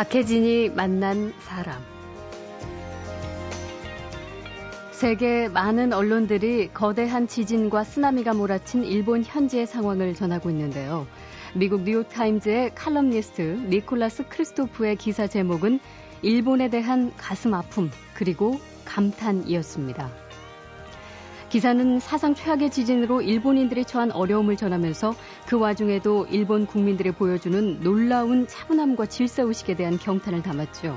박혜진이 만난 사람. 세계 많은 언론들이 거대한 지진과 쓰나미가 몰아친 일본 현지의 상황을 전하고 있는데요. 미국 뉴욕타임즈의 칼럼니스트 니콜라스 크리스토프의 기사 제목은 일본에 대한 가슴 아픔 그리고 감탄이었습니다. 기사는 사상 최악의 지진으로 일본인들이 처한 어려움을 전하면서 그 와중에도 일본 국민들이 보여주는 놀라운 차분함과 질서의식에 대한 경탄을 담았죠.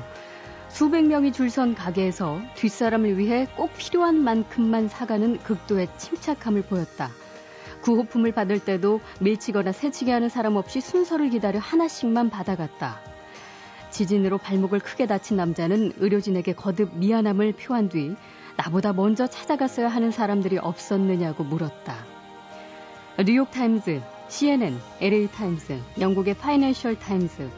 수백 명이 줄 선 가게에서 뒷사람을 위해 꼭 필요한 만큼만 사가는 극도의 침착함을 보였다. 구호품을 받을 때도 밀치거나 새치게 하는 사람 없이 순서를 기다려 하나씩만 받아갔다. 지진으로 발목을 크게 다친 남자는 의료진에게 거듭 미안함을 표한 뒤 나보다 먼저 찾아갔어야 하는 사람들이 없었느냐고 물었다. 뉴욕타임즈, CNN, LA타임즈, 영국의 파이낸셜 타임즈,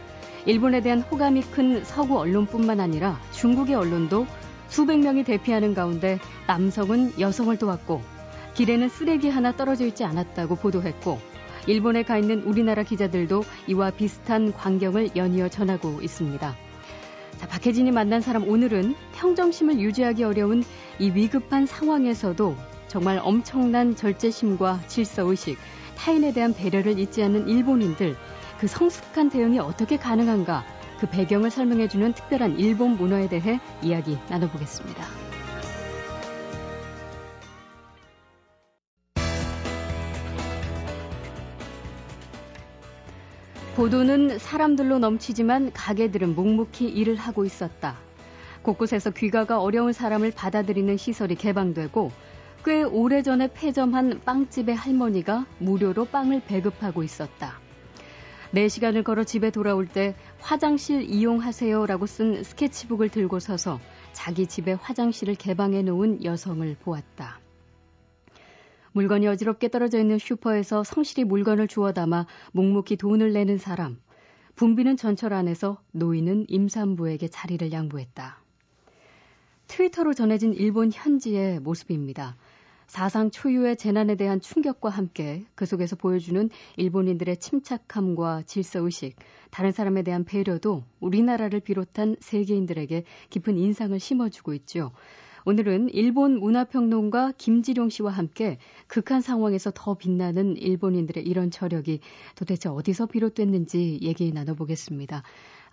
일본에 대한 호감이 큰 서구 언론뿐만 아니라 중국의 언론도 수백 명이 대피하는 가운데 남성은 여성을 도왔고 길에는 쓰레기 하나 떨어져 있지 않았다고 보도했고 일본에 가 있는 우리나라 기자들도 이와 비슷한 광경을 연이어 전하고 있습니다. 자, 박혜진이 만난 사람 오늘은 평정심을 유지하기 어려운 이 위급한 상황에서도 정말 엄청난 절제심과 질서의식, 타인에 대한 배려를 잊지 않는 일본인들, 그 성숙한 대응이 어떻게 가능한가, 그 배경을 설명해주는 특별한 일본 문화에 대해 이야기 나눠보겠습니다. 보도는 사람들로 넘치지만 가게들은 묵묵히 일을 하고 있었다. 곳곳에서 귀가가 어려운 사람을 받아들이는 시설이 개방되고 꽤 오래전에 폐점한 빵집의 할머니가 무료로 빵을 배급하고 있었다. 4시간을 걸어 집에 돌아올 때 화장실 이용하세요라고 쓴 스케치북을 들고 서서 자기 집에 화장실을 개방해 놓은 여성을 보았다. 물건이 어지럽게 떨어져 있는 슈퍼에서 성실히 물건을 주워 담아 묵묵히 돈을 내는 사람. 분비는 전철 안에서 노인은 임산부에게 자리를 양보했다. 트위터로 전해진 일본 현지의 모습입니다. 사상 초유의 재난에 대한 충격과 함께 그 속에서 보여주는 일본인들의 침착함과 질서의식, 다른 사람에 대한 배려도 우리나라를 비롯한 세계인들에게 깊은 인상을 심어주고 있죠. 오늘은 일본 문화평론가 김지룡 씨와 함께 극한 상황에서 더 빛나는 일본인들의 이런 저력이 도대체 어디서 비롯됐는지 얘기 나눠보겠습니다.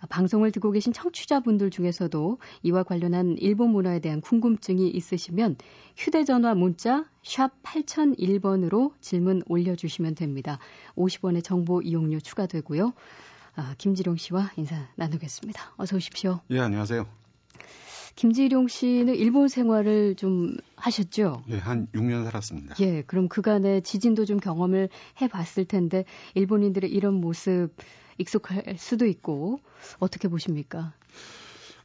방송을 듣고 계신 청취자분들 중에서도 이와 관련한 일본 문화에 대한 궁금증이 있으시면 휴대전화 문자 샵 8001번으로 질문 올려주시면 됩니다. 50원의 정보 이용료 추가되고요. 아, 김지룡 씨와 인사 나누겠습니다. 어서 오십시오. 예, 안녕하세요. 김지룡 씨는 일본 생활을 좀 하셨죠? 예, 한 6년 살았습니다. 예, 그럼 그간의 지진도 좀 경험을 해 봤을 텐데 일본인들의 이런 모습 익숙할 수도 있고 어떻게 보십니까?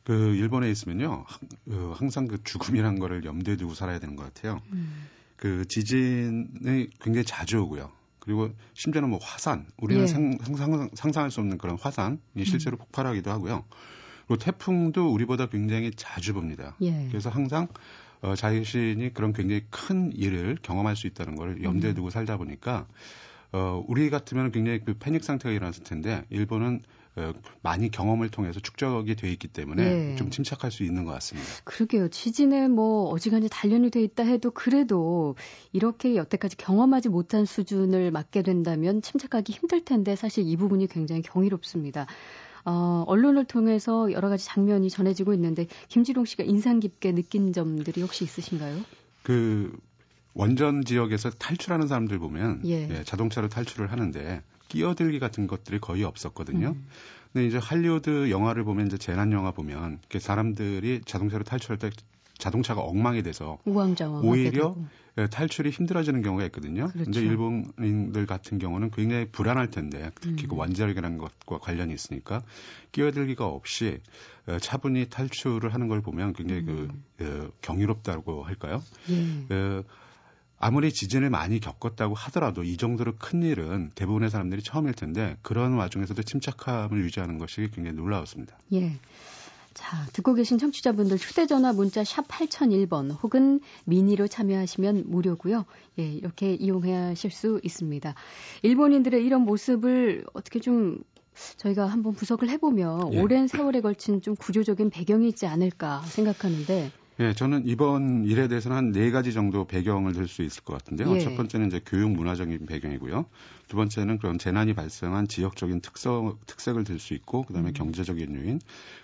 그 일본에 있으면요. 그 항상 그 죽음이란 거를 염두에 두고 살아야 되는 것 같아요. 음. 그 지진이 굉장히 자주 오고요. 그리고 심지어는 뭐 화산, 우리는 예. 상, 상, 상상할 수 없는 그런 화산이 실제로 음. 폭발하기도 하고요. 그리고 태풍도 우리보다 굉장히 자주 봅니다. 예. 그래서 항상 어, 자신이 그런 굉장히 큰 일을 경험할 수 있다는 걸 염두에 음. 두고 살다 보니까 어, 우리 같으면 굉장히 그 패닉 상태가 일어났을 텐데 일본은 어, 많이 경험을 통해서 축적이 돼 있기 때문에 예. 좀 침착할 수 있는 것 같습니다. 그러게요. 지진에 뭐 어지간히 단련이 돼 있다 해도 그래도 이렇게 여태까지 경험하지 못한 수준을 맞게 된다면 침착하기 힘들 텐데 사실 이 부분이 굉장히 경이롭습니다. 어, 언론을 통해서 여러 가지 장면이 전해지고 있는데 김지롱 씨가 인상 깊게 느낀 점들이 혹시 있으신가요? 그 원전 지역에서 탈출하는 사람들 보면 예. 예, 자동차로 탈출을 하는데 끼어들기 같은 것들이 거의 없었거든요. 음. 근데 이제 할리우드 영화를 보면 이제 재난 영화 보면 사람들이 자동차로 탈출할 때 자동차가 엉망이 돼서 오히려 예, 탈출이 힘들어지는 경우가 있거든요. 그런데 그렇죠. 일본인들 같은 경우는 굉장히 불안할 텐데 특히 그 음. 그 원자력이라는 것과 관련이 있으니까 끼어들기가 없이 어, 차분히 탈출을 하는 걸 보면 굉장히 그, 음. 그 어, 경이롭다고 할까요? 예. 어, 아무리 지진을 많이 겪었다고 하더라도 이 정도로 큰 일은 대부분의 사람들이 처음일 텐데 그런 와중에서도 침착함을 유지하는 것이 굉장히 놀라웠습니다. 예. 자, 듣고 계신 청취자분들 휴대전화 문자 샵 8001번 혹은 미니로 참여하시면 무료고요. 예, 이렇게 이용하실 수 있습니다. 일본인들의 이런 모습을 어떻게 좀 저희가 한번 분석을 해보면 예. 오랜 세월에 걸친 좀 구조적인 배경이 있지 않을까 생각하는데 예, 저는 이번 일에 대해서는 한 네 가지 정도 배경을 들 수 있을 것 같은데요. 예. 첫 번째는 이제 교육 문화적인 배경이고요. 두 번째는 그런 재난이 발생한 지역적인 특성, 특색을 들 수 있고, 그 다음에 음. 경제적인 요인,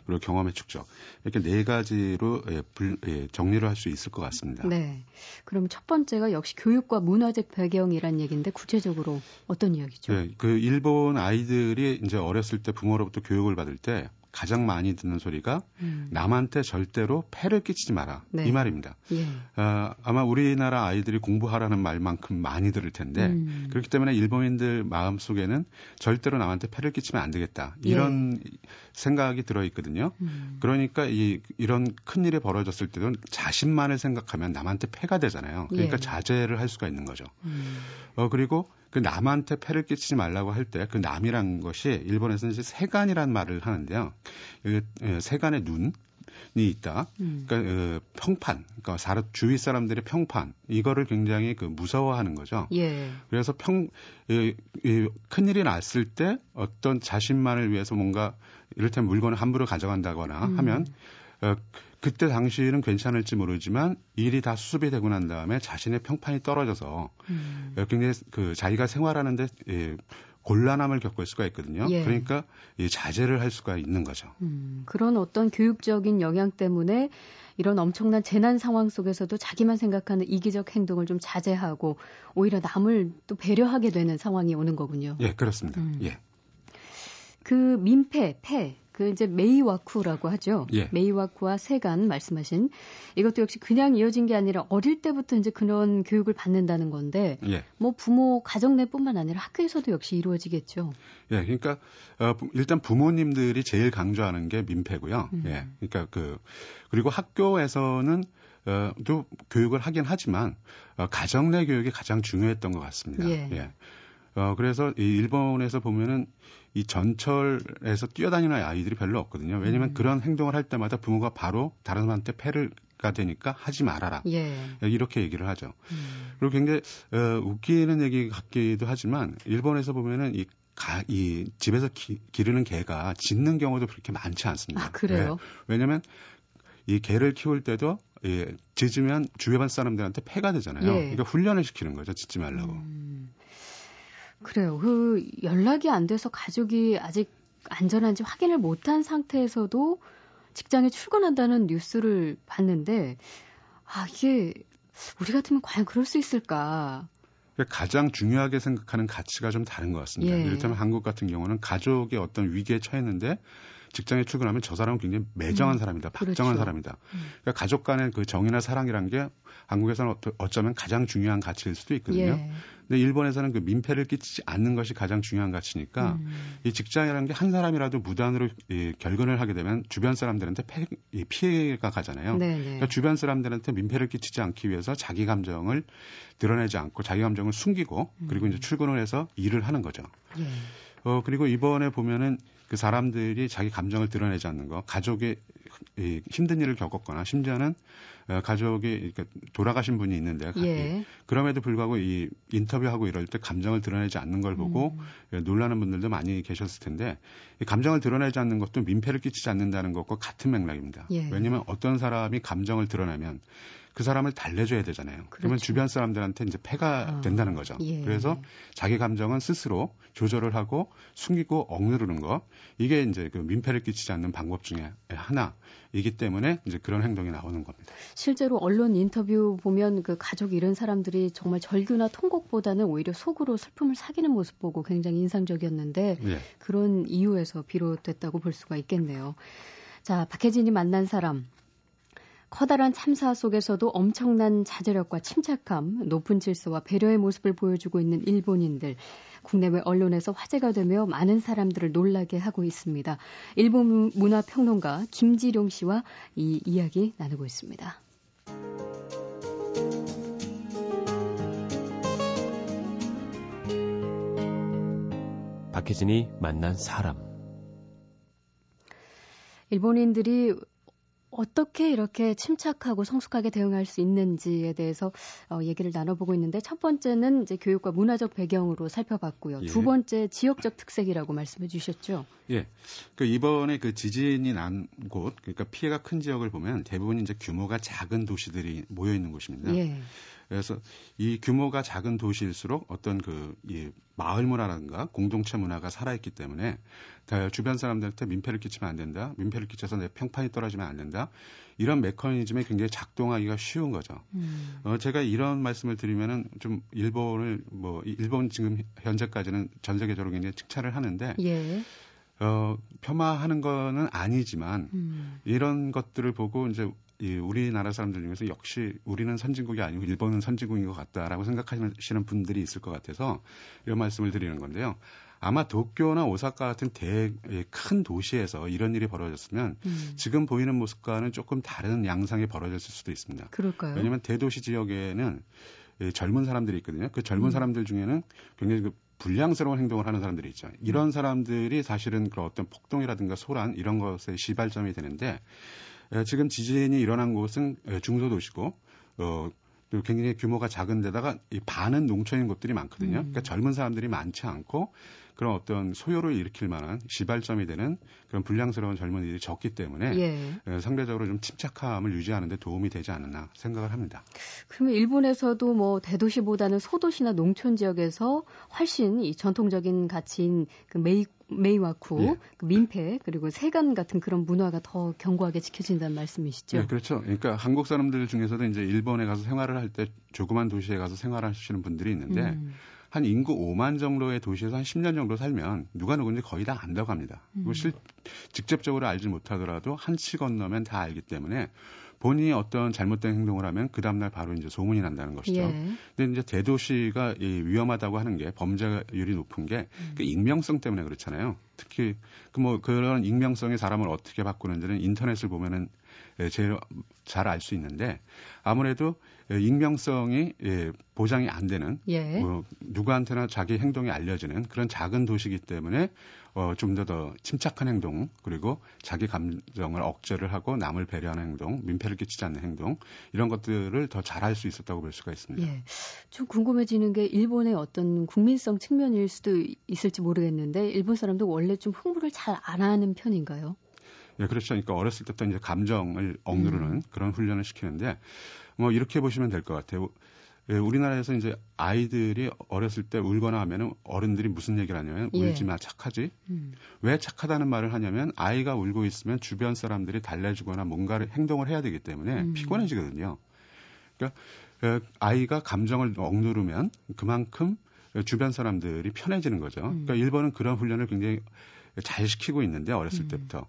그리고 경험의 축적. 이렇게 네 가지로 예, 불, 예, 정리를 할 수 있을 것 같습니다. 네. 그럼 첫 번째가 역시 교육과 문화적 배경이란 얘기인데 구체적으로 어떤 이야기죠? 네, 그 일본 아이들이 이제 어렸을 때 부모로부터 교육을 받을 때 가장 많이 듣는 소리가 음. 남한테 절대로 폐를 끼치지 마라 네. 이 말입니다. 예. 어, 아마 우리나라 아이들이 공부하라는 말만큼 많이 들을 텐데 음. 그렇기 때문에 일본인들 마음 속에는 절대로 남한테 폐를 끼치면 안 되겠다 이런 예. 생각이 들어 있거든요. 음. 그러니까 이 이런 큰 일이 벌어졌을 때도 자신만을 생각하면 남한테 폐가 되잖아요. 그러니까 예. 자제를 할 수가 있는 거죠. 음. 어 그리고 그 남한테 폐를 끼치지 말라고 할 때 그 남이란 것이 일본에서는 이제 세간이란 말을 하는데요. 그 세간의 눈, 이 있다. 음. 그러니까 어, 평판, 그러니까 사람 주위 사람들의 평판 이거를 굉장히 그 무서워하는 거죠. 예. 그래서 평 이, 이, 큰 일이 났을 때 어떤 자신만을 위해서 뭔가 이를테면 물건을 함부로 가져간다거나 음. 하면 어, 그때 당시는 괜찮을지 모르지만 일이 다 수습이 되고 난 다음에 자신의 평판이 떨어져서 음. 굉장히 그 자기가 생활하는데 예, 곤란함을 겪을 수가 있거든요. 예. 그러니까 이 자제를 할 수가 있는 거죠. 음, 그런 어떤 교육적인 영향 때문에 이런 엄청난 재난 상황 속에서도 자기만 생각하는 이기적 행동을 좀 자제하고 오히려 남을 또 배려하게 되는 상황이 오는 거군요. 예, 그렇습니다. 음. 예. 그 민폐, 폐, 그 이제 메이와쿠라고 하죠. 예. 메이와쿠와 세간 말씀하신 이것도 역시 그냥 이어진 게 아니라 어릴 때부터 이제 그런 교육을 받는다는 건데 예. 뭐 부모 가정 내뿐만 아니라 학교에서도 역시 이루어지겠죠. 예, 그러니까 어, 일단 부모님들이 제일 강조하는 게 민폐고요. 음. 예, 그러니까 그 그리고 학교에서는 어, 또 교육을 하긴 하지만 어, 가정 내 교육이 가장 중요했던 것 같습니다. 예. 예. 어, 그래서 이 일본에서 보면은 이 전철에서 뛰어다니는 아이들이 별로 없거든요. 왜냐하면 음. 그런 행동을 할 때마다 부모가 바로 다른 사람한테 패를 가 되니까 하지 말아라. 예. 이렇게 얘기를 하죠. 음. 그리고 굉장히 어, 웃기는 얘기 같기도 하지만 일본에서 보면은 이 가, 이 집에서 기, 기르는 개가 짖는 경우도 그렇게 많지 않습니다. 아, 그래요? 네. 왜냐면 이 개를 키울 때도 예, 짖으면 주변 사람들한테 폐가 되잖아요. 예. 그러니까 훈련을 시키는 거죠. 짖지 말라고. 음. 그래요. 그 연락이 안 돼서 가족이 아직 안전한지 확인을 못한 상태에서도 직장에 출근한다는 뉴스를 봤는데 아 이게 우리 같으면 과연 그럴 수 있을까? 그러니까 가장 중요하게 생각하는 가치가 좀 다른 것 같습니다. 예. 이를테면 한국 같은 경우는 가족의 어떤 위기에 처했는데 직장에 출근하면 저 사람은 굉장히 매정한 음, 사람이다. 박정한 그렇죠. 사람이다. 음. 그러니까 가족 간의 그 정이나 사랑이란 게 한국에서는 어쩌면 가장 중요한 가치일 수도 있거든요. 예. 근데 일본에서는 그 민폐를 끼치지 않는 것이 가장 중요한 가치니까 음. 이 직장이라는 게 한 사람이라도 무단으로 이 결근을 하게 되면 주변 사람들한테 폐, 이 피해가 가잖아요. 네네. 네. 그러니까 주변 사람들한테 민폐를 끼치지 않기 위해서 자기 감정을 드러내지 않고 자기 감정을 숨기고 그리고 이제 음. 출근을 해서 일을 하는 거죠. 예. 어 그리고 이번에 보면은 그 사람들이 자기 감정을 드러내지 않는 거, 가족이 이 힘든 일을 겪었거나 심지어는 어, 가족이 그러니까 돌아가신 분이 있는데 예. 그럼에도 불구하고 이 인터뷰하고 이럴 때 감정을 드러내지 않는 걸 보고 음. 놀라는 분들도 많이 계셨을 텐데 이 감정을 드러내지 않는 것도 민폐를 끼치지 않는다는 것과 같은 맥락입니다. 예. 왜냐하면 어떤 사람이 감정을 드러내면 그 사람을 달래줘야 되잖아요. 그렇죠. 그러면 주변 사람들한테 이제 폐가 아, 된다는 거죠. 예. 그래서 자기 감정은 스스로 조절을 하고 숨기고 억누르는 거 이게 이제 그 민폐를 끼치지 않는 방법 중에 하나이기 때문에 이제 그런 행동이 나오는 겁니다. 실제로 언론 인터뷰 보면 그 가족 이런 사람들이 정말 절규나 통곡보다는 오히려 속으로 슬픔을 사기는 모습 보고 굉장히 인상적이었는데 예. 그런 이유에서 비롯됐다고 볼 수가 있겠네요. 자, 박혜진이 만난 사람 커다란 참사 속에서도 엄청난 자제력과 침착함, 높은 질서와 배려의 모습을 보여주고 있는 일본인들. 국내외 언론에서 화제가 되며 많은 사람들을 놀라게 하고 있습니다. 일본 문화 평론가 김지룡 씨와 이 이야기 나누고 있습니다. 박혜진이 만난 사람. 일본인들이 어떻게 이렇게 침착하고 성숙하게 대응할 수 있는지에 대해서 어, 얘기를 나눠보고 있는데 첫 번째는 이제 교육과 문화적 배경으로 살펴봤고요. 예. 두 번째 지역적 특색이라고 말씀해 주셨죠. 예. 그 이번에 그 지진이 난 곳, 그러니까 피해가 큰 지역을 보면 대부분 이제 규모가 작은 도시들이 모여 있는 곳입니다. 예. 그래서 이 규모가 작은 도시일수록 어떤 그 이 마을 문화라든가 공동체 문화가 살아있기 때문에 주변 사람들한테 민폐를 끼치면 안 된다. 민폐를 끼쳐서 내 평판이 떨어지면 안 된다. 이런 메커니즘이 굉장히 작동하기가 쉬운 거죠. 음. 어, 제가 이런 말씀을 드리면은 좀 일본을 뭐 일본 지금 현재까지는 전 세계적으로 굉장히 칭찬을 하는데 예. 어, 폄하하는 거는 아니지만 음. 이런 것들을 보고 이제 이 우리나라 사람들 중에서 역시 우리는 선진국이 아니고 일본은 선진국인 것 같다라고 생각하시는 분들이 있을 것 같아서 이런 말씀을 드리는 건데요. 아마 도쿄나 오사카 같은 대큰 도시에서 이런 일이 벌어졌으면 음. 지금 보이는 모습과는 조금 다른 양상이 벌어졌을 수도 있습니다. 그럴까요? 왜냐하면 대도시 지역에는 젊은 사람들이 있거든요. 그 젊은 음. 사람들 중에는 굉장히 그 불량스러운 행동을 하는 사람들이 있죠. 이런 사람들이 사실은 그 어떤 폭동이라든가 소란 이런 것의 시발점이 되는데 지금 지진이 일어난 곳은 중소도시고 어 굉장히 규모가 작은 데다가 이 반은 농촌인 곳들이 많거든요. 음. 그러니까 젊은 사람들이 많지 않고 그런 어떤 소요를 일으킬 만한 시발점이 되는 그런 불량스러운 젊은이들이 적기 때문에 예. 상대적으로 좀 침착함을 유지하는 데 도움이 되지 않았나 생각을 합니다. 그러면 일본에서도 뭐 대도시보다는 소도시나 농촌 지역에서 훨씬 이 전통적인 가치인 그 메이 메이와쿠, 예. 그 민폐 그리고 세간 같은 그런 문화가 더 견고하게 지켜진다는 말씀이시죠? 네, 그렇죠. 그러니까 한국 사람들 중에서도 이제 일본에 가서 생활을 할 때 조그만 도시에 가서 생활하시는 분들이 있는데 음. 한 인구 5만 정도의 도시에서 한 10년 정도 살면 누가 누군지 거의 다 안다고 합니다. 음. 실, 직접적으로 알지 못하더라도 한 치 건너면 다 알기 때문에 본인이 어떤 잘못된 행동을 하면 그 다음날 바로 이제 소문이 난다는 것이죠. 예. 근데 이제 대도시가 이 위험하다고 하는 게 범죄율이 높은 게그 음. 익명성 때문에 그렇잖아요. 특히 그 뭐 그런 익명성의 사람을 어떻게 바꾸는지는 인터넷을 보면은 예, 제일 잘 알 수 있는데 아무래도 예, 익명성이 예, 보장이 안 되는 예. 뭐 누구한테나 자기 행동이 알려지는 그런 작은 도시기 때문에 어, 좀 더 더 침착한 행동 그리고 자기 감정을 억제를 하고 남을 배려하는 행동, 민폐를 끼치지 않는 행동 이런 것들을 더 잘할 수 있었다고 볼 수가 있습니다. 예. 좀 궁금해지는 게 일본의 어떤 국민성 측면일 수도 있을지 모르겠는데 일본 사람도 원래 좀 흥분을 잘 안 하는 편인가요? 예, 그렇죠. 그러니까 어렸을 때부터 이제 감정을 억누르는 음. 그런 훈련을 시키는데 뭐 이렇게 보시면 될 것 같아요. 예, 우리나라에서 이제 아이들이 어렸을 때 울거나 하면은 어른들이 무슨 얘기를 하냐면 예. 울지 마 착하지. 음. 왜 착하다는 말을 하냐면 아이가 울고 있으면 주변 사람들이 달래주거나 뭔가를 행동을 해야 되기 때문에 음. 피곤해지거든요. 그러니까 아이가 감정을 억누르면 그만큼 주변 사람들이 편해지는 거죠. 음. 그러니까 일본은 그런 훈련을 굉장히 잘 시키고 있는데 어렸을 음. 때부터.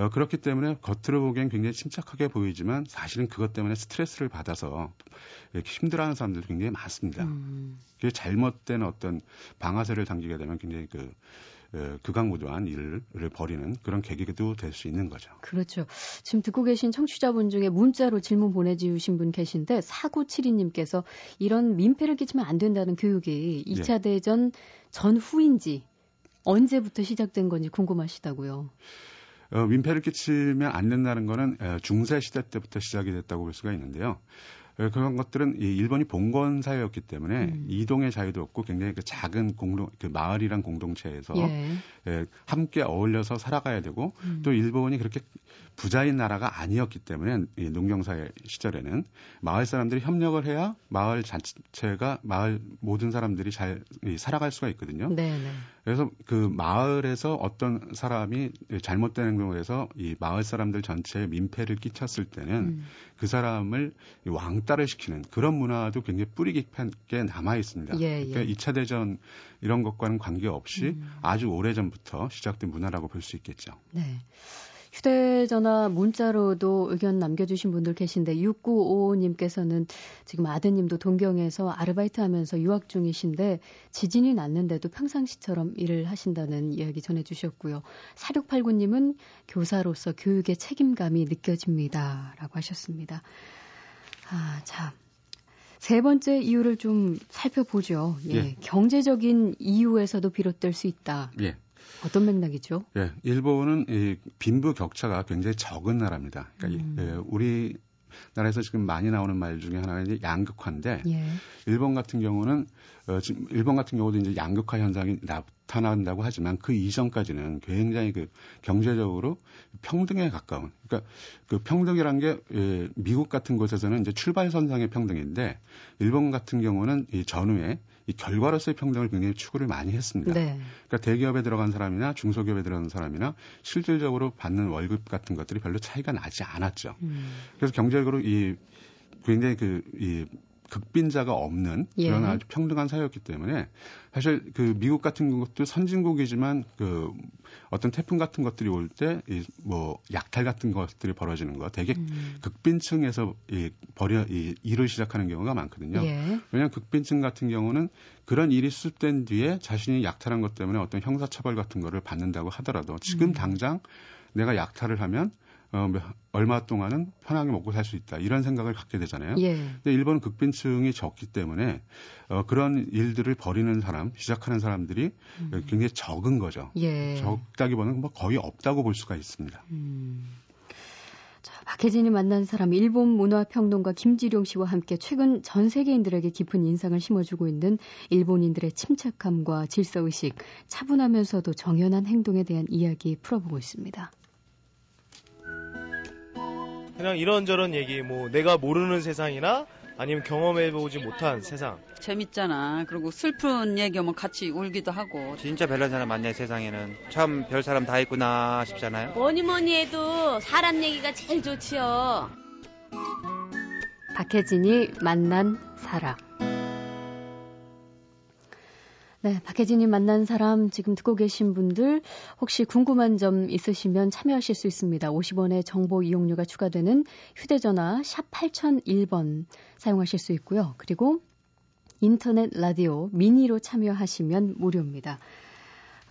어, 그렇기 때문에 겉으로 보기엔 굉장히 침착하게 보이지만 사실은 그것 때문에 스트레스를 받아서 힘들어하는 사람들이 굉장히 많습니다. 음. 그게 잘못된 어떤 방아쇠를 당기게 되면 굉장히 그 어, 극악무도한 일을 벌이는 그런 계기도 될 수 있는 거죠. 그렇죠. 지금 듣고 계신 청취자분 중에 문자로 질문 보내주신 분 계신데 사구칠이님께서 이런 민폐를 끼치면 안 된다는 교육이 2차 예. 대전 전후인지 언제부터 시작된 건지 궁금하시다고요. 어, 민폐를 끼치면 안 된다는 거는 중세 시대 때부터 시작이 됐다고 볼 수가 있는데요. 그런 것들은 이 일본이 봉건 사회였기 때문에 음. 이동의 자유도 없고 굉장히 그 작은 공동 그 마을이란 공동체에서 예. 예, 함께 어울려서 살아가야 되고 음. 또 일본이 그렇게 부자인 나라가 아니었기 때문에 이 농경사회 시절에는 마을 사람들이 협력을 해야 마을 자체가 마을 모든 사람들이 잘 살아갈 수가 있거든요. 네네. 네. 그래서 그 마을에서 어떤 사람이 잘못된 행동을 해서 이 마을 사람들 전체에 민폐를 끼쳤을 때는 음. 그 사람을 왕따 를 시키는 그런 문화도 굉장히 뿌리 깊게 남아 있습니다. 예, 예. 그러니까 2차 대전 이런 것과는 관계없이 음. 아주 오래전부터 시작된 문화라고 볼 수 있겠죠. 네. 휴대전화 문자로도 의견 남겨주신 분들 계신데 6955님께서는 지금 아드님도 동경에서 아르바이트 하면서 유학 중이신데 지진이 났는데도 평상시처럼 일을 하신다는 이야기 전해주셨고요. 4689님은 교사로서 교육의 책임감이 느껴집니다. 라고 하셨습니다. 아, 자. 세 번째 이유를 좀 살펴보죠. 예. 예. 경제적인 이유에서도 비롯될 수 있다. 예. 어떤 맥락이죠? 예, 일본은 이 빈부 격차가 굉장히 적은 나라입니다. 그러니까 음. 예, 우리 나라에서 지금 많이 나오는 말 중에 하나가 이제 양극화인데 예. 일본 같은 경우는 어, 지금 일본 같은 경우도 이제 양극화 현상이 나타난다고 하지만 그 이전까지는 굉장히 그 경제적으로 평등에 가까운 그러니까 그 평등이란 게 예, 미국 같은 곳에서는 이제 출발선상의 평등인데 일본 같은 경우는 이 전후에 이 결과로서의 평등을 굉장히 추구를 많이 했습니다. 네. 그러니까 대기업에 들어간 사람이나 중소기업에 들어간 사람이나 실질적으로 받는 월급 같은 것들이 별로 차이가 나지 않았죠. 음. 그래서 경제적으로 이 굉장히 그 이 극빈자가 없는 예. 그런 예. 아주 평등한 사회였기 때문에 사실 그 미국 같은 것도 선진국이지만 그 어떤 태풍 같은 것들이 올때이뭐 약탈 같은 것들이 벌어지는 거 되게 음. 극빈층에서 이 버려 이 일을 시작하는 경우가 많거든요. 예. 왜냐하면 극빈층 같은 경우는 그런 일이 수습된 뒤에 자신이 약탈한 것 때문에 어떤 형사처벌 같은 거를 받는다고 하더라도 지금 음. 당장 내가 약탈을 하면 어, 얼마 동안은 편하게 먹고 살 수 있다 이런 생각을 갖게 되잖아요. 예. 근데 일본은 극빈층이 적기 때문에 어, 그런 일들을 벌이는 사람, 시작하는 사람들이 음. 굉장히 적은 거죠. 예. 적다기보다는 뭐 거의 없다고 볼 수가 있습니다. 음. 자, 박혜진이 만난 사람 일본 문화평론가 김지룡 씨와 함께 최근 전 세계인들에게 깊은 인상을 심어주고 있는 일본인들의 침착함과 질서의식, 차분하면서도 정연한 행동에 대한 이야기 풀어보고 있습니다. 그냥 이런저런 얘기 뭐 내가 모르는 세상이나 아니면 경험해보지 못한 세상. 재밌잖아. 그리고 슬픈 얘기하면 같이 울기도 하고. 진짜 별난 사람 많네 세상에는. 참 별 사람 다 있구나 싶잖아요. 뭐니 뭐니 해도 사람 얘기가 제일 좋지요. 박혜진이 만난 사람 네, 박혜진이 만난 사람 지금 듣고 계신 분들 혹시 궁금한 점 있으시면 참여하실 수 있습니다. 50원의 정보 이용료가 추가되는 휴대전화 샵 8001번 사용하실 수 있고요. 그리고 인터넷 라디오 미니로 참여하시면 무료입니다.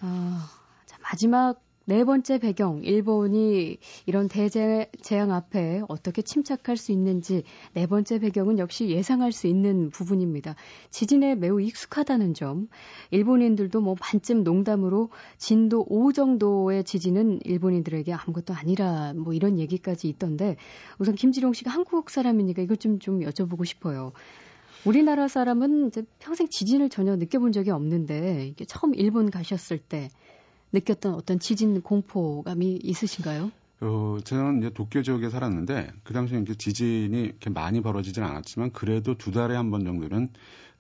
어, 자, 마지막 네 번째 배경, 일본이 이런 대재앙 앞에 어떻게 침착할 수 있는지 네 번째 배경은 역시 예상할 수 있는 부분입니다. 지진에 매우 익숙하다는 점, 일본인들도 뭐 반쯤 농담으로 진도 5 정도의 지진은 일본인들에게 아무것도 아니라 뭐 이런 얘기까지 있던데 우선 김지룡 씨가 한국 사람이니까 이것 좀, 좀 여쭤보고 싶어요. 우리나라 사람은 이제 평생 지진을 전혀 느껴본 적이 없는데 이게 처음 일본 가셨을 때 느꼈던 어떤 지진 공포감이 있으신가요? 어, 저는 이제 도쿄 지역에 살았는데 그 당시에 이제 지진이 이렇게 많이 벌어지진 않았지만 그래도 두 달에 한 번 정도는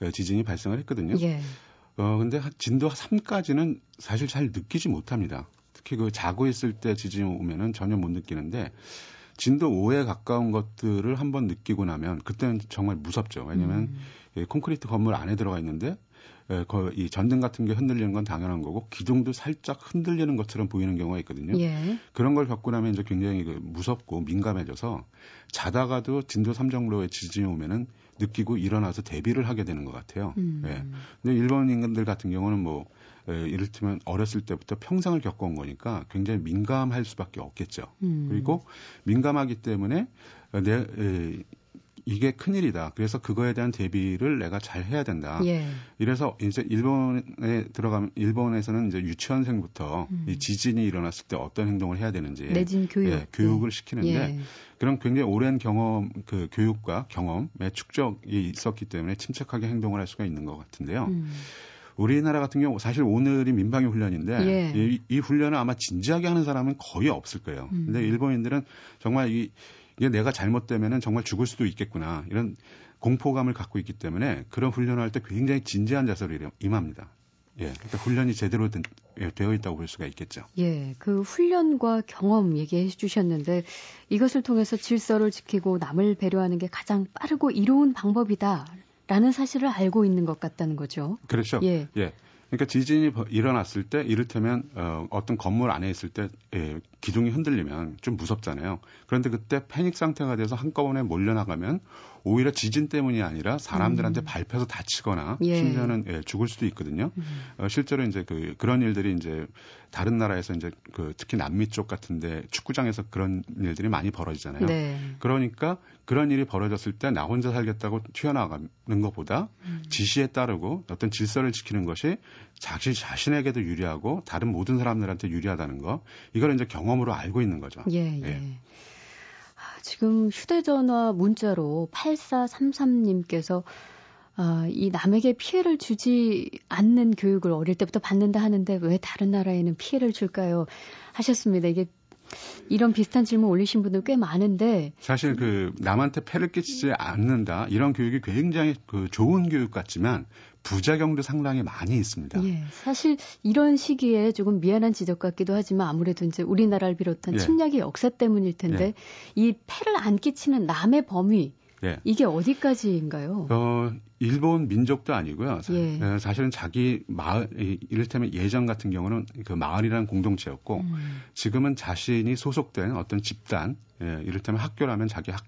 어, 지진이 발생을 했거든요. 예. 어, 근데 진도 3까지는 사실 잘 느끼지 못합니다. 특히 그 자고 있을 때 지진이 오면은 전혀 못 느끼는데 진도 5에 가까운 것들을 한번 느끼고 나면 그때는 정말 무섭죠. 왜냐면 음. 콘크리트 건물 안에 들어가 있는데 예, 이 전등 같은 게 흔들리는 건 당연한 거고 기둥도 살짝 흔들리는 것처럼 보이는 경우가 있거든요. 예. 그런 걸 겪고 나면 이제 굉장히 그 무섭고 민감해져서 자다가도 진도 3 정도의 지진이 오면은 느끼고 일어나서 대비를 하게 되는 것 같아요. 음. 예. 근데 일본 인간들 같은 경우는 뭐 에, 예, 이를테면 어렸을 때부터 평생을 겪어온 거니까 굉장히 민감할 수밖에 없겠죠. 음. 그리고 민감하기 때문에 내 에, 이게 큰일이다. 그래서 그거에 대한 대비를 내가 잘 해야 된다. 예. 이래서 이제 일본에 들어가면 일본에서는 이제 유치원생부터 음. 이 지진이 일어났을 때 어떤 행동을 해야 되는지 내진 교육 예, 교육을 시키는데 예. 그런 굉장히 오랜 경험 그 교육과 경험의 축적이 있었기 때문에 침착하게 행동을 할 수가 있는 것 같은데요. 음. 우리나라 같은 경우 사실 오늘이 민방위 훈련인데 예. 이, 이 훈련을 아마 진지하게 하는 사람은 거의 없을 거예요. 음. 근데 일본인들은 정말 이 이게 내가 잘못되면은 정말 죽을 수도 있겠구나. 이런 공포감을 갖고 있기 때문에 그런 훈련을 할 때 굉장히 진지한 자세로 임합니다. 예, 그러니까 훈련이 제대로 된, 예, 되어 있다고 볼 수가 있겠죠. 예, 그 훈련과 경험 얘기해 주셨는데 이것을 통해서 질서를 지키고 남을 배려하는 게 가장 빠르고 이로운 방법이다라는 사실을 알고 있는 것 같다는 거죠. 그렇죠. 예. 예. 그러니까 지진이 일어났을 때 이를테면 어, 어떤 건물 안에 있을 때 예, 기둥이 흔들리면 좀 무섭잖아요. 그런데 그때 패닉 상태가 돼서 한꺼번에 몰려나가면 오히려 지진 때문이 아니라 사람들한테 음. 밟혀서 다치거나 예. 심지어는 예, 죽을 수도 있거든요. 음. 어, 실제로 이제 그 그런 일들이 이제 다른 나라에서 이제 그 특히 남미 쪽 같은데 축구장에서 그런 일들이 많이 벌어지잖아요. 네. 그러니까 그런 일이 벌어졌을 때 나 혼자 살겠다고 튀어나가는 것보다 음. 지시에 따르고 어떤 질서를 지키는 것이 자신 자신에게도 유리하고 다른 모든 사람들한테 유리하다는 거 이걸 이제 경험으로 알고 있는 거죠. 예, 예. 예. 아, 지금 휴대전화 문자로 8433님께서 아, 이 남에게 피해를 주지 않는 교육을 어릴 때부터 받는다 하는데 왜 다른 나라에는 피해를 줄까요? 하셨습니다. 이게 이런 비슷한 질문 올리신 분들 꽤 많은데 사실 그 남한테 폐를 끼치지 않는다 이런 교육이 굉장히 그 좋은 교육 같지만 부작용도 상당히 많이 있습니다. 예, 사실 이런 시기에 조금 미안한 지적 같기도 하지만 아무래도 이제 우리나라를 비롯한 예. 침략의 역사 때문일 텐데 예. 이 폐를 안 끼치는 남의 범위 예. 이게 어디까지인가요? 어, 일본 민족도 아니고요. 예. 어, 사실은 자기 마을, 이를테면 예전 같은 경우는 그 마을이라는 공동체였고, 음. 지금은 자신이 소속된 어떤 집단, 예, 이를테면 학교라면 자기 학급,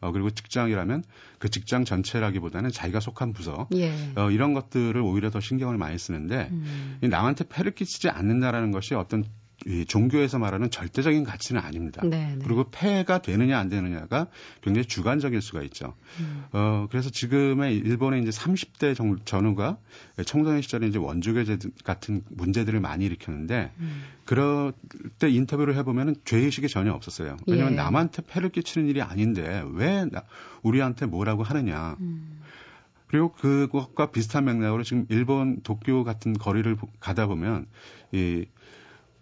어, 그리고 직장이라면 그 직장 전체라기보다는 자기가 속한 부서 예. 어, 이런 것들을 오히려 더 신경을 많이 쓰는데 음. 이 남한테 폐를 끼치지 않는다라는 것이 어떤 이 종교에서 말하는 절대적인 가치는 아닙니다. 네네. 네. 그리고 폐해가 되느냐 안 되느냐가 굉장히 주관적일 수가 있죠. 음. 어 그래서 지금의 일본의 이제 30대 정, 전후가 청소년 시절에 이제 원주교제 같은 문제들을 많이 일으켰는데 음. 그럴 때 인터뷰를 해보면은 죄의식이 전혀 없었어요. 왜냐하면 예. 남한테 폐를 끼치는 일이 아닌데 왜 나, 우리한테 뭐라고 하느냐. 음. 그리고 그것과 비슷한 맥락으로 지금 일본 도쿄 같은 거리를 가다 보면 이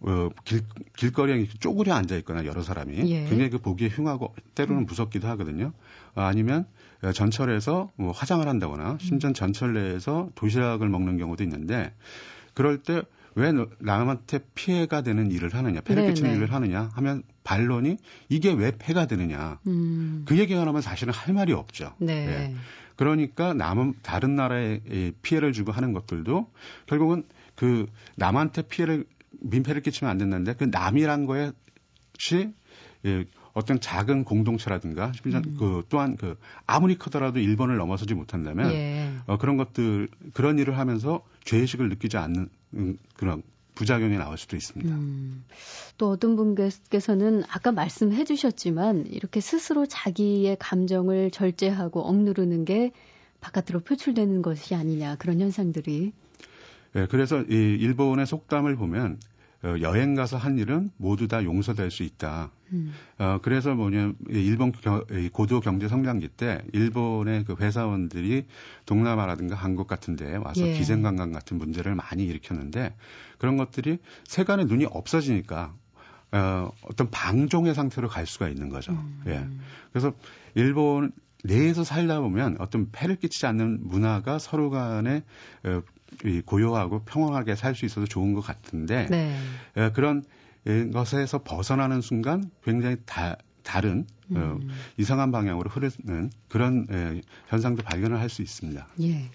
어, 길, 길거리에 쪼그려 앉아 있거나 여러 사람이 예. 굉장히 그 보기에 흉하고 때로는 음. 무섭기도 하거든요. 어, 아니면 전철에서 뭐 화장을 한다거나 심지어 전철 내에서 도시락을 먹는 경우도 있는데 그럴 때 왜 남한테 피해가 되는 일을 하느냐, 폐를 네, 끼치는 네. 일을 하느냐 하면 반론이 이게 왜 폐가 되느냐. 음. 그 얘기가 나면 사실은 할 말이 없죠. 네. 네. 그러니까 남은 다른 나라에 피해를 주고 하는 것들도 결국은 그 남한테 피해를 민폐를 끼치면 안 된다는데 그 남이란 거에시 예, 어떤 작은 공동체라든가 심지어 음. 그 또한 그 아무리 크더라도 일본을 넘어서지 못한다면 예. 어, 그런 것들 그런 일을 하면서 죄의식을 느끼지 않는 음, 그런 부작용이 나올 수도 있습니다. 음, 또 어떤 분께서는 아까 말씀해 주셨지만 이렇게 스스로 자기의 감정을 절제하고 억누르는 게 바깥으로 표출되는 것이 아니냐 그런 현상들이 네, 그래서 이 일본의 속담을 보면 어, 여행 가서 한 일은 모두 다 용서될 수 있다. 음. 어, 그래서 뭐냐, 일본 겨, 고도 경제 성장기 때 일본의 그 회사원들이 동남아라든가 한국 같은 데 와서 예. 기생관광 같은 문제를 많이 일으켰는데 그런 것들이 세간의 눈이 없어지니까 어, 어떤 방종의 상태로 갈 수가 있는 거죠. 음. 예. 그래서 일본 내에서 살다 보면 어떤 폐를 끼치지 않는 문화가 서로 간에 어, 고요하고 평온하게 살 수 있어서 좋은 것 같은데 네. 에, 그런 것에서 벗어나는 순간 굉장히 다, 다른 어, 음. 어, 이상한 방향으로 흐르는 그런 에, 현상도 발견을 할 수 있습니다. 예.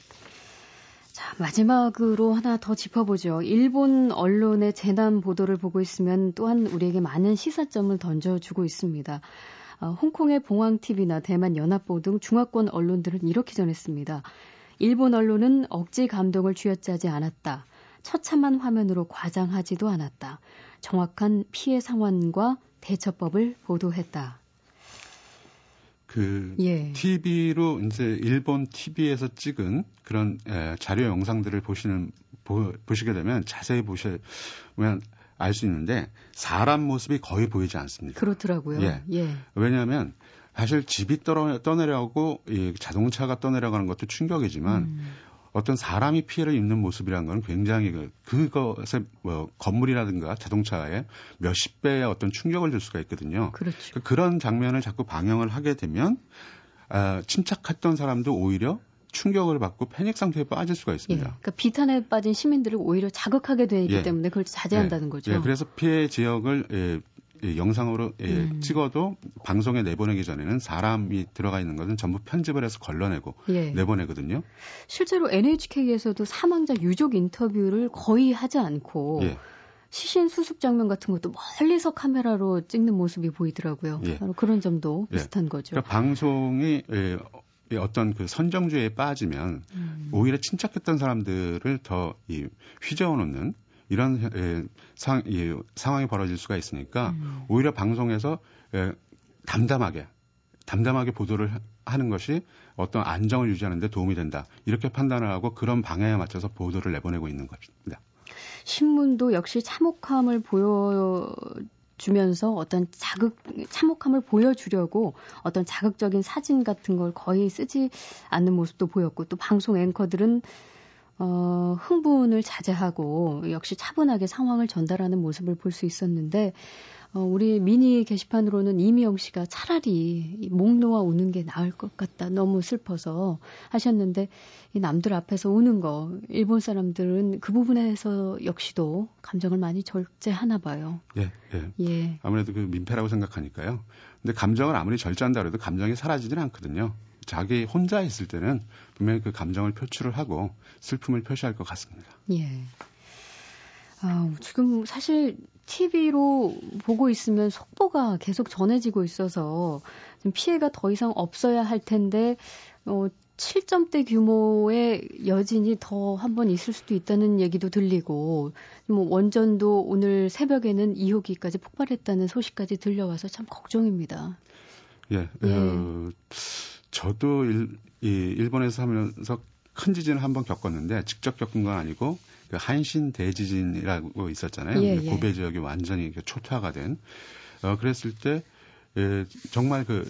자, 마지막으로 하나 더 짚어보죠. 일본 언론의 재난 보도를 보고 있으면 또한 우리에게 많은 시사점을 던져주고 있습니다. 어, 홍콩의 봉황TV나 대만 연합보 등 중화권 언론들은 이렇게 전했습니다. 일본 언론은 억지 감동을 쥐어짜지 않았다. 처참한 화면으로 과장하지도 않았다. 정확한 피해 상황과 대처법을 보도했다. 그 예. TV로 이제 일본 TV에서 찍은 그런 에, 자료 영상들을 보시는 보, 보시게 되면 자세히 보시면 알 수 있는데 사람 모습이 거의 보이지 않습니다. 그렇더라고요. 예. 예. 왜냐하면 사실 집이 떠, 떠내려고 이 자동차가 떠내려가는 것도 충격이지만 음. 어떤 사람이 피해를 입는 모습이라는 건 굉장히 그, 그것에 뭐 건물이라든가 자동차에 몇십 배의 어떤 충격을 줄 수가 있거든요. 그렇죠. 그런 장면을 자꾸 방영을 하게 되면 아, 침착했던 사람도 오히려 충격을 받고 패닉 상태에 빠질 수가 있습니다. 예, 그러니까 비탄에 빠진 시민들을 오히려 자극하게 되기 예. 때문에 그걸 자제한다는 예. 거죠. 예, 그래서 피해 지역을 예, 예, 영상으로 예, 음. 찍어도 방송에 내보내기 전에는 사람이 들어가 있는 것은 전부 편집을 해서 걸러내고 예. 내보내거든요. 실제로 NHK에서도 사망자 유족 인터뷰를 거의 하지 않고 예. 시신 수습 장면 같은 것도 멀리서 카메라로 찍는 모습이 보이더라고요. 예. 바로 그런 점도 예. 비슷한 거죠. 그러니까 방송이 예, 어떤 그 선정주의에 빠지면 음. 오히려 침착했던 사람들을 더 이, 휘저어 놓는 이런 예, 상, 예, 상황이 벌어질 수가 있으니까 음. 오히려 방송에서 예, 담담하게 담담하게 보도를 하는 것이 어떤 안정을 유지하는 데 도움이 된다. 이렇게 판단을 하고 그런 방향에 맞춰서 보도를 내보내고 있는 것입니다. 신문도 역시 참혹함을 보여 주면서 어떤 자극 참혹함을 보여주려고 어떤 자극적인 사진 같은 걸 거의 쓰지 않는 모습도 보였고 또 방송 앵커들은 어, 흥분을 자제하고 역시 차분하게 상황을 전달하는 모습을 볼 수 있었는데 어, 우리 미니 게시판으로는 이미영 씨가 차라리 목 놓아 우는 게 나을 것 같다. 너무 슬퍼서 하셨는데 이 남들 앞에서 우는 거 일본 사람들은 그 부분에서 역시도 감정을 많이 절제하나 봐요. 예, 예. 예. 아무래도 그 민폐라고 생각하니까요. 근데 감정을 아무리 절제한다 그래도 감정이 사라지지는 않거든요. 자기 혼자 있을 때는 분명히 그 감정을 표출을 하고 슬픔을 표시할 것 같습니다. 예. 아, 지금 사실 TV로 보고 있으면 속보가 계속 전해지고 있어서 좀 피해가 더 이상 없어야 할 텐데 어 7점대 규모의 여진이 더 한 번 있을 수도 있다는 얘기도 들리고 뭐 원전도 오늘 새벽에는 2호기까지 폭발했다는 소식까지 들려와서 참 걱정입니다. 예. 예. 어, 저도 일, 이 일본에서 하면서 큰 지진을 한 번 겪었는데 직접 겪은 건 아니고 그 한신 대지진이라고 있었잖아요. 예, 예. 고베 지역이 완전히 초토화가 된. 어, 그랬을 때 예, 정말 그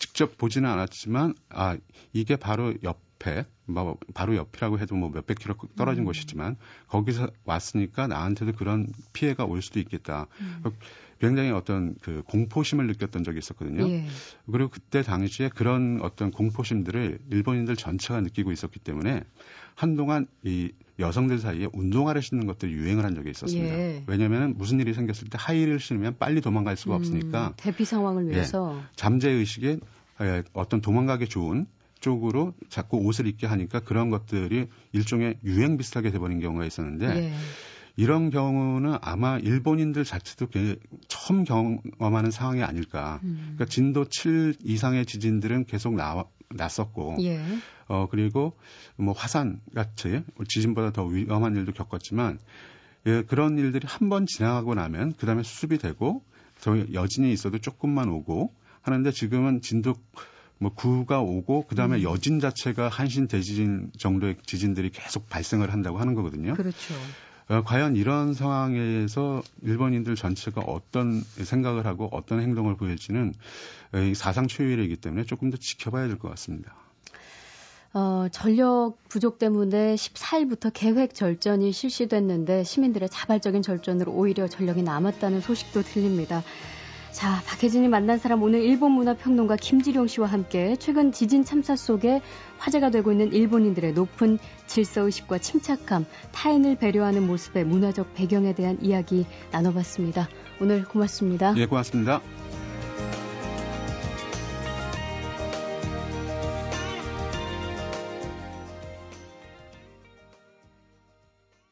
직접 보지는 않았지만 아 이게 바로 옆 에 뭐 바로 옆이라고 해도 뭐 몇백 킬로 떨어진 음. 곳이지만 거기서 왔으니까 나한테도 그런 피해가 올 수도 있겠다. 음. 굉장히 어떤 그 공포심을 느꼈던 적이 있었거든요. 예. 그리고 그때 당시에 그런 어떤 공포심들을 일본인들 전체가 느끼고 있었기 때문에 한동안 이 여성들 사이에 운동화를 신는 것들이 유행을 한 적이 있었습니다. 예. 왜냐하면 무슨 일이 생겼을 때 하이힐을 신으면 빨리 도망갈 수가 음, 없으니까 대피 상황을 예. 위해서 예, 잠재 의식에 어떤 도망가기 좋은 쪽으로 자꾸 옷을 입게 하니까 그런 것들이 일종의 유행 비슷하게 돼버린 경우가 있었는데 예. 이런 경우는 아마 일본인들 자체도 처음 경험하는 상황이 아닐까. 음. 그러니까 진도 7 이상의 지진들은 계속 나와, 났었고, 예. 어, 그리고 뭐 화산 같이 지진보다 더 위험한 일도 겪었지만, 예, 그런 일들이 한 번 지나가고 나면 그 다음에 수습이 되고, 더 여진이 있어도 조금만 오고 하는데 지금은 진도 뭐 구가 오고 그다음에 음. 여진 자체가 한신 대지진 정도의 지진들이 계속 발생을 한다고 하는 거거든요. 그렇죠. 어, 과연 이런 상황에서 일본인들 전체가 어떤 생각을 하고 어떤 행동을 보일지는 사상 초유일이기 때문에 조금 더 지켜봐야 될 것 같습니다. 어, 전력 부족 때문에 14일부터 계획 절전이 실시됐는데 시민들의 자발적인 절전으로 오히려 전력이 남았다는 소식도 들립니다. 자, 박혜진이 만난 사람 오늘 일본 문화 평론가 김지룡 씨와 함께 최근 지진 참사 속에 화제가 되고 있는 일본인들의 높은 질서 의식과 침착함, 타인을 배려하는 모습의 문화적 배경에 대한 이야기 나눠봤습니다. 오늘 고맙습니다. 예, 고맙습니다.